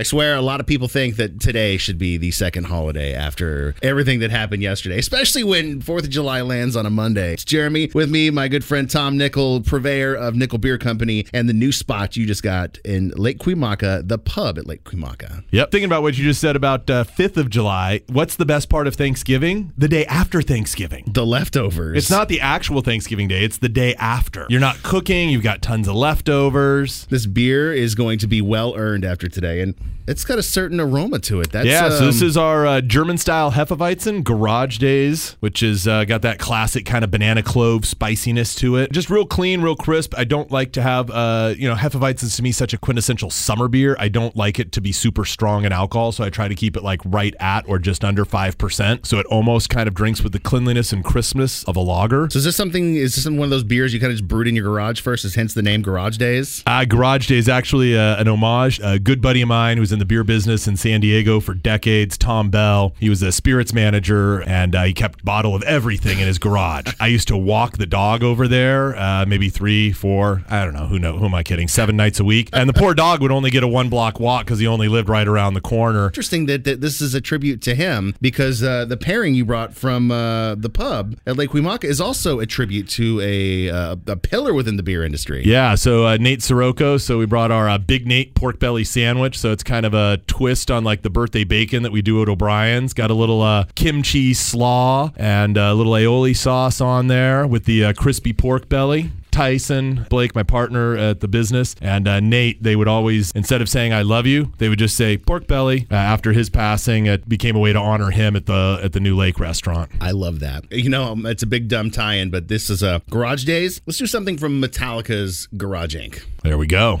I swear a lot of people think that today should be the second holiday after everything that happened yesterday, especially when 4th of July lands on a Monday. It's Jeremy with me, my good friend Tom Nickel, purveyor of Nickel Beer Company, and the new spot you just got in Lake Cuyamaca, the pub at Lake Cuyamaca. Yep. Thinking about what you just said about uh, 5th of July, what's the best part of Thanksgiving? The day after Thanksgiving. The leftovers. It's not the actual Thanksgiving day, it's the day after. You're not cooking, you've got tons of leftovers. This beer is going to be well earned after today, and it's got a certain aroma to it. That's, yeah, so this um, is our uh, German style Hefeweizen Garage Days, which is uh, got that classic kind of banana clove spiciness to it. Just real clean, real crisp. I don't like to have, uh, you know, Hefeweizen to me such a quintessential summer beer. I don't like it to be super strong in alcohol, so I try to keep it like right at or just under five percent. So it almost kind of drinks with the cleanliness and crispness of a lager. So is this something? Is this one of those beers you kind of just brewed in your garage first? Is hence the name Garage Days? Uh, Garage Days actually uh, an homage. A good buddy of mine who's in the beer business in San Diego for decades, Tom Bell. He was a spirits manager and uh, he kept bottle of everything in his garage. I used to walk the dog over there, uh, maybe three, four, I don't know, who know, who am I kidding? Seven nights a week, and the poor dog would only get a one block walk because he only lived right around the corner. Interesting that, that this is a tribute to him because uh, the pairing you brought from uh, the pub at Lake Cuyamaca is also a tribute to a uh, a pillar within the beer industry. Yeah, so uh, Nate Sirocco. So we brought our uh, Big Nate pork belly sandwich. So it's kind of a twist on like the birthday bacon that we do at O'Brien's. Got a little uh, kimchi slaw and a little aioli sauce on there with the uh, crispy pork belly. Tyson, Blake, my partner at the business, and uh, Nate, they would always, instead of saying "I love you," they would just say "pork belly." Uh, after his passing, it became a way to honor him at the at the New Lake restaurant. I love that. You know, um, it's a big dumb tie-in, but this is a Garage Days. Let's do something from Metallica's Garage Inc. There we go.